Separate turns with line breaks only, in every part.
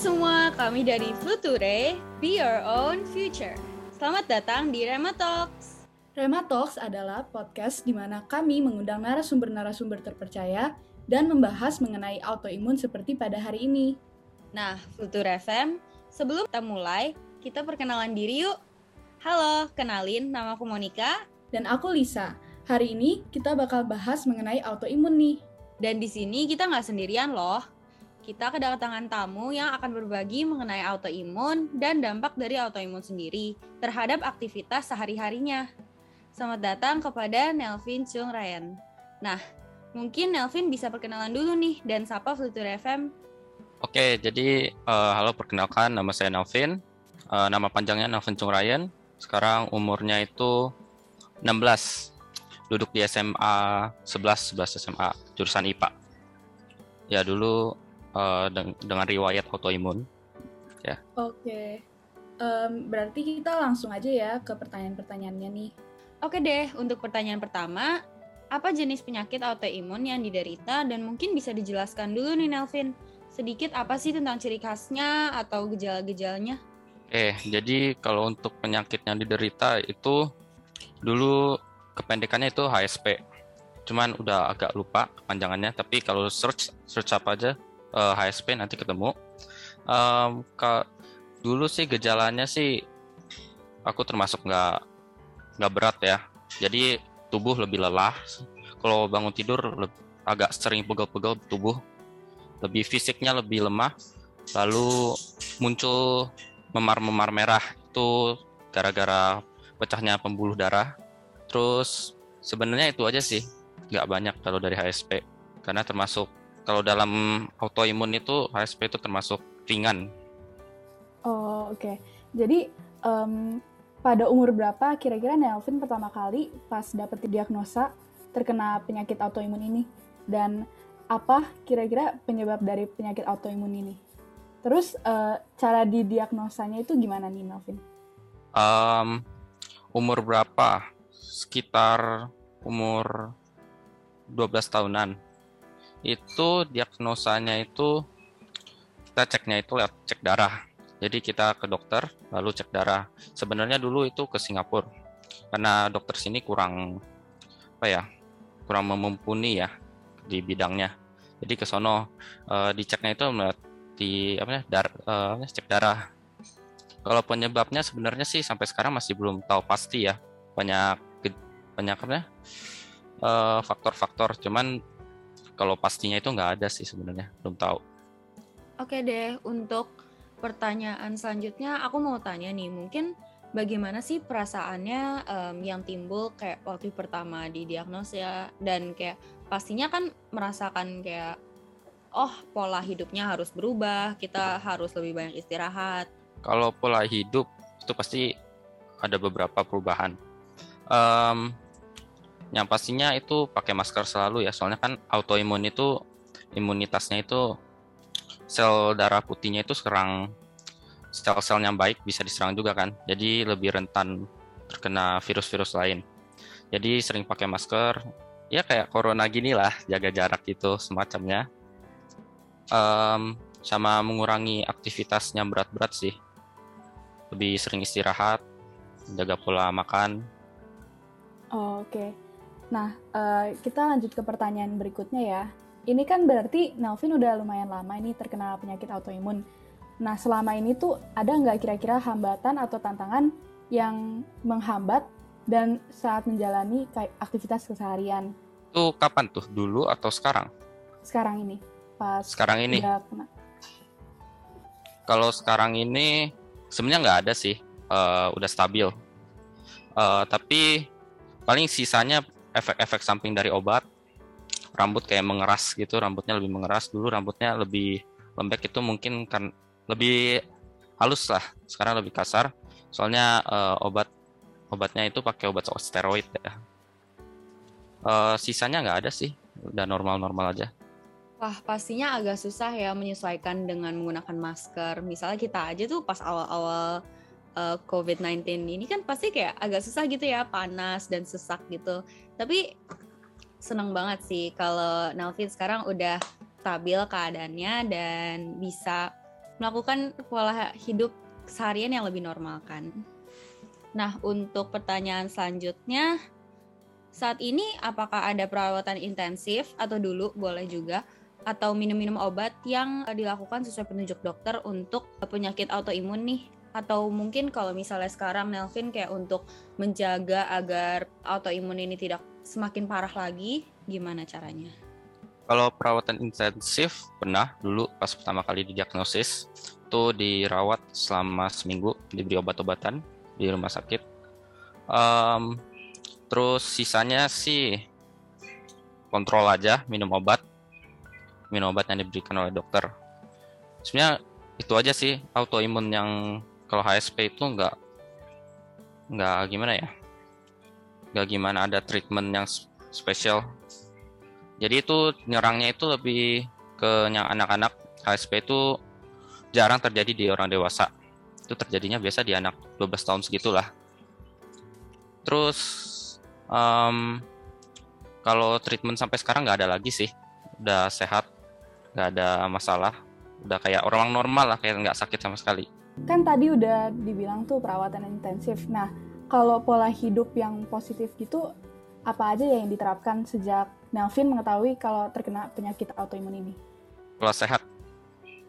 semua, kami dari Fluture, Be Your Own Future. Selamat datang di Rema Talks.
Rema Talks adalah podcast di mana kami mengundang narasumber-narasumber terpercaya dan membahas mengenai autoimun seperti pada hari ini.
Nah, Fluture FM, sebelum kita mulai, kita perkenalan diri yuk. Halo, kenalin, nama aku Monica.
Dan aku Lisa. Hari ini kita bakal bahas mengenai autoimun nih.
Dan di sini kita nggak sendirian loh kita kedatangan tamu yang akan berbagi mengenai autoimun dan dampak dari autoimun sendiri terhadap aktivitas sehari-harinya. Selamat datang kepada Nelvin Chung Ryan. Nah, mungkin Nelvin bisa perkenalan dulu nih dan sapa Future FM.
Oke, jadi uh, halo perkenalkan nama saya Nelvin. Uh, nama panjangnya Nelvin Chung Ryan. Sekarang umurnya itu 16. Duduk di SMA 11 11 SMA jurusan IPA. Ya dulu uh, deng dengan riwayat autoimun. Ya.
Oke. Um, berarti kita langsung aja ya ke pertanyaan-pertanyaannya nih.
Oke deh, untuk pertanyaan pertama, apa jenis penyakit autoimun yang diderita dan mungkin bisa dijelaskan dulu nih Nelvin. Sedikit apa sih tentang ciri khasnya atau gejala-gejalanya?
Eh, jadi kalau untuk penyakit yang diderita itu dulu kependekannya itu HSP. Cuman udah agak lupa kepanjangannya, tapi kalau search search apa aja uh, eh, HSP nanti ketemu. Um, ke, dulu sih gejalanya sih aku termasuk nggak nggak berat ya. Jadi tubuh lebih lelah. Kalau bangun tidur agak sering pegel-pegel tubuh. Lebih fisiknya lebih lemah. Lalu muncul memar-memar merah itu gara-gara pecahnya pembuluh darah. Terus sebenarnya itu aja sih, nggak banyak kalau dari HSP karena termasuk kalau dalam autoimun itu HSP itu termasuk ringan.
Oh oke. Okay. Jadi um, pada umur berapa kira-kira Nelvin pertama kali pas dapet diagnosa terkena penyakit autoimun ini dan apa kira-kira penyebab dari penyakit autoimun ini? Terus uh, cara didiagnosanya itu gimana nih Nelvin?
Um, umur berapa? Sekitar umur 12 tahunan itu diagnosanya itu kita ceknya itu lewat cek darah. Jadi kita ke dokter lalu cek darah. Sebenarnya dulu itu ke Singapura karena dokter sini kurang apa ya kurang memumpuni ya di bidangnya. Jadi ke sono uh, diceknya itu di apa ya dar, uh, cek darah. Kalau penyebabnya sebenarnya sih sampai sekarang masih belum tahu pasti ya banyak banyak apa ya faktor-faktor. Cuman kalau pastinya itu nggak ada sih sebenarnya belum tahu.
Oke deh untuk pertanyaan selanjutnya aku mau tanya nih mungkin bagaimana sih perasaannya um, yang timbul kayak waktu pertama di diagnosa dan kayak pastinya kan merasakan kayak oh pola hidupnya harus berubah kita harus lebih banyak istirahat.
Kalau pola hidup itu pasti ada beberapa perubahan. Um, yang pastinya itu pakai masker selalu ya soalnya kan autoimun itu imunitasnya itu sel darah putihnya itu serang sel-sel yang baik bisa diserang juga kan jadi lebih rentan terkena virus-virus lain. Jadi sering pakai masker ya kayak corona gini lah jaga jarak itu semacamnya. Um, sama mengurangi aktivitas yang berat-berat sih. Lebih sering istirahat jaga pola makan.
Oh, oke. okay. Nah, uh, kita lanjut ke pertanyaan berikutnya ya. Ini kan berarti Nelvin udah lumayan lama ini terkena penyakit autoimun. Nah, selama ini tuh ada nggak kira-kira hambatan atau tantangan yang menghambat dan saat menjalani aktivitas keseharian?
Itu kapan tuh? Dulu atau sekarang?
Sekarang ini. Pas
sekarang ini. kena. Kalau sekarang ini sebenarnya nggak ada sih, uh, udah stabil. Uh, tapi paling sisanya efek-efek samping dari obat rambut kayak mengeras gitu rambutnya lebih mengeras. Dulu rambutnya lebih lembek itu mungkin kan lebih halus lah sekarang lebih kasar. Soalnya uh, obat obatnya itu pakai obat steroid ya. Uh, sisanya nggak ada sih udah normal-normal aja.
Wah, pastinya agak susah ya menyesuaikan dengan menggunakan masker. Misalnya kita aja tuh pas awal-awal uh, COVID-19 ini kan pasti kayak agak susah gitu ya, panas dan sesak gitu. Tapi seneng banget sih kalau Nelvin sekarang udah stabil keadaannya dan bisa melakukan pola hidup seharian yang lebih normal kan. Nah, untuk pertanyaan selanjutnya, saat ini apakah ada perawatan intensif atau dulu boleh juga atau minum-minum obat yang dilakukan sesuai petunjuk dokter untuk penyakit autoimun nih? Atau mungkin kalau misalnya sekarang Nelvin kayak untuk menjaga agar autoimun ini tidak semakin parah lagi, gimana caranya?
Kalau perawatan intensif pernah dulu pas pertama kali didiagnosis itu dirawat selama seminggu diberi obat-obatan di rumah sakit. Um, terus sisanya sih kontrol aja minum obat minum obat yang diberikan oleh dokter. Sebenarnya itu aja sih autoimun yang kalau HSP itu nggak nggak gimana ya nggak gimana ada treatment yang spesial jadi itu nyerangnya itu lebih ke yang anak-anak HSP itu jarang terjadi di orang dewasa. Itu terjadinya biasa di anak 12 tahun segitulah. Terus um, kalau treatment sampai sekarang nggak ada lagi sih. Udah sehat, nggak ada masalah. Udah kayak orang normal lah, kayak nggak sakit sama sekali.
Kan tadi udah dibilang tuh perawatan intensif. Nah, kalau pola hidup yang positif gitu, apa aja ya yang diterapkan sejak Nelvin mengetahui kalau terkena penyakit autoimun ini?
Kalau sehat,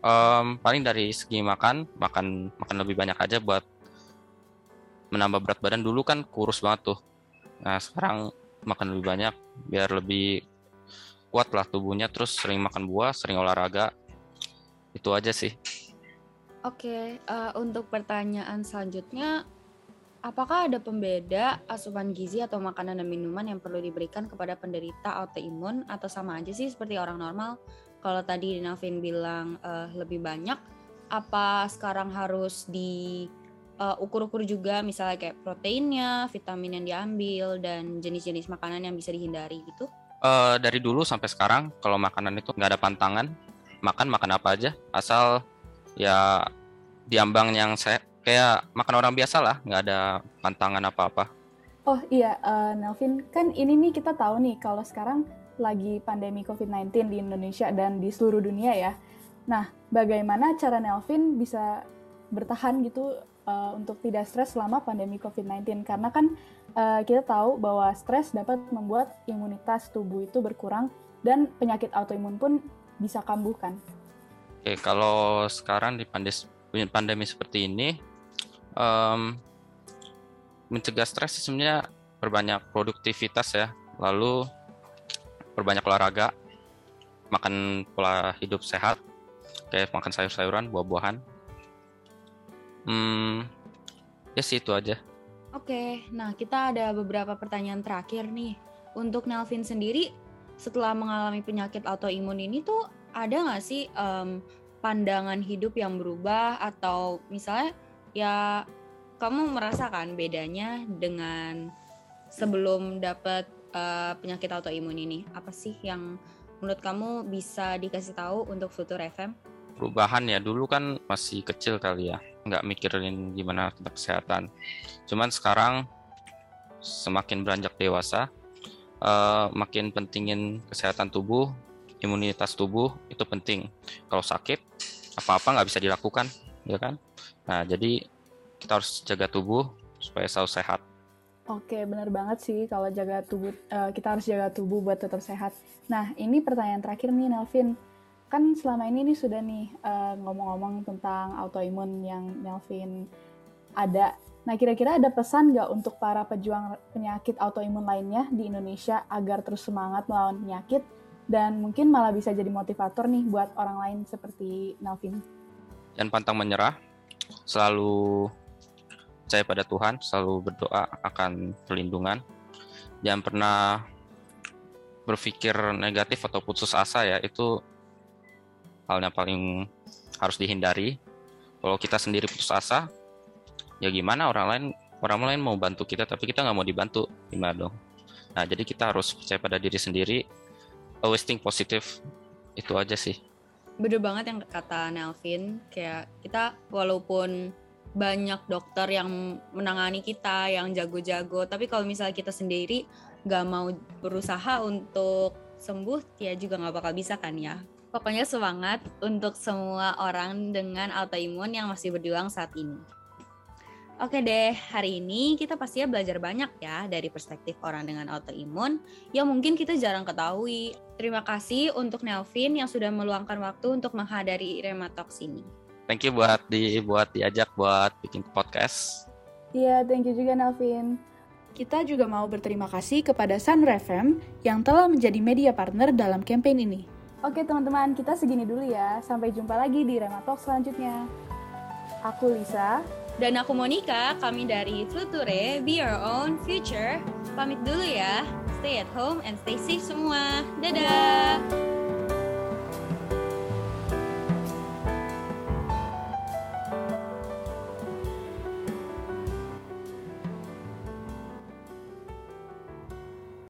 um, paling dari segi makan, makan makan lebih banyak aja buat menambah berat badan. Dulu kan kurus banget tuh. Nah sekarang makan lebih banyak biar lebih kuat lah tubuhnya. Terus sering makan buah, sering olahraga. Itu aja sih.
Oke, uh, untuk pertanyaan selanjutnya, Apakah ada pembeda asupan gizi atau makanan dan minuman yang perlu diberikan kepada penderita autoimun atau sama aja sih seperti orang normal? Kalau tadi Navin bilang uh, lebih banyak, apa sekarang harus di uh, ukur-ukur juga misalnya kayak proteinnya, vitamin yang diambil dan jenis-jenis makanan yang bisa dihindari gitu?
Uh, dari dulu sampai sekarang kalau makanan itu nggak ada pantangan, makan makan apa aja, asal ya diambang yang saya kayak makan orang biasa lah, nggak ada pantangan apa-apa.
Oh iya, uh, Nelvin, kan ini nih kita tahu nih kalau sekarang lagi pandemi COVID-19 di Indonesia dan di seluruh dunia ya. Nah, bagaimana cara Nelvin bisa bertahan gitu uh, untuk tidak stres selama pandemi COVID-19? Karena kan uh, kita tahu bahwa stres dapat membuat imunitas tubuh itu berkurang dan penyakit autoimun pun bisa kambuh kan.
Oke, kalau sekarang di pandemi seperti ini, um, mencegah stres sebenarnya perbanyak produktivitas ya. Lalu perbanyak olahraga makan pola hidup sehat kayak makan sayur-sayuran buah-buahan. Hmm ya sih itu aja.
Oke nah kita ada beberapa pertanyaan terakhir nih. Untuk Nelvin sendiri setelah mengalami penyakit autoimun ini tuh ada nggak sih um, pandangan hidup yang berubah atau misalnya ya kamu merasakan bedanya dengan sebelum dapat uh, penyakit autoimun ini apa sih yang menurut kamu bisa dikasih tahu untuk Futur FM?
Perubahan ya dulu kan masih kecil kali ya, nggak mikirin gimana tentang kesehatan. Cuman sekarang semakin beranjak dewasa, uh, makin pentingin kesehatan tubuh, imunitas tubuh itu penting. Kalau sakit, apa-apa nggak bisa dilakukan, ya kan? Nah jadi kita harus jaga tubuh supaya selalu sehat.
Oke, benar banget sih kalau jaga tubuh uh, kita harus jaga tubuh buat tetap sehat. Nah, ini pertanyaan terakhir nih Nelvin. Kan selama ini nih sudah nih uh, ngomong-ngomong tentang autoimun yang Nelvin ada. Nah, kira-kira ada pesan nggak untuk para pejuang penyakit autoimun lainnya di Indonesia agar terus semangat melawan penyakit dan mungkin malah bisa jadi motivator nih buat orang lain seperti Nelvin?
Jangan pantang menyerah, selalu percaya pada Tuhan, selalu berdoa akan perlindungan. Jangan pernah berpikir negatif atau putus asa ya, itu hal yang paling harus dihindari. Kalau kita sendiri putus asa, ya gimana orang lain orang lain mau bantu kita tapi kita nggak mau dibantu, gimana dong? Nah jadi kita harus percaya pada diri sendiri, always think positif, itu aja sih.
Bener banget yang kata Nelvin, kayak kita walaupun banyak dokter yang menangani kita yang jago-jago tapi kalau misalnya kita sendiri nggak mau berusaha untuk sembuh ya juga nggak bakal bisa kan ya. Pokoknya semangat untuk semua orang dengan autoimun yang masih berjuang saat ini. Oke deh, hari ini kita pastinya belajar banyak ya dari perspektif orang dengan autoimun yang mungkin kita jarang ketahui. Terima kasih untuk Nelvin yang sudah meluangkan waktu untuk menghadiri Rematalks ini.
Thank you buat di buat diajak buat bikin podcast.
Iya, thank you juga Nelvin. Kita juga mau berterima kasih kepada Sunre FM yang telah menjadi media partner dalam campaign ini. Oke teman-teman, kita segini dulu ya. Sampai jumpa lagi di Rematalk selanjutnya. Aku Lisa.
Dan aku Monica, kami dari Future, Be Your Own Future. Pamit dulu ya. Stay at home and stay safe semua. Dadah!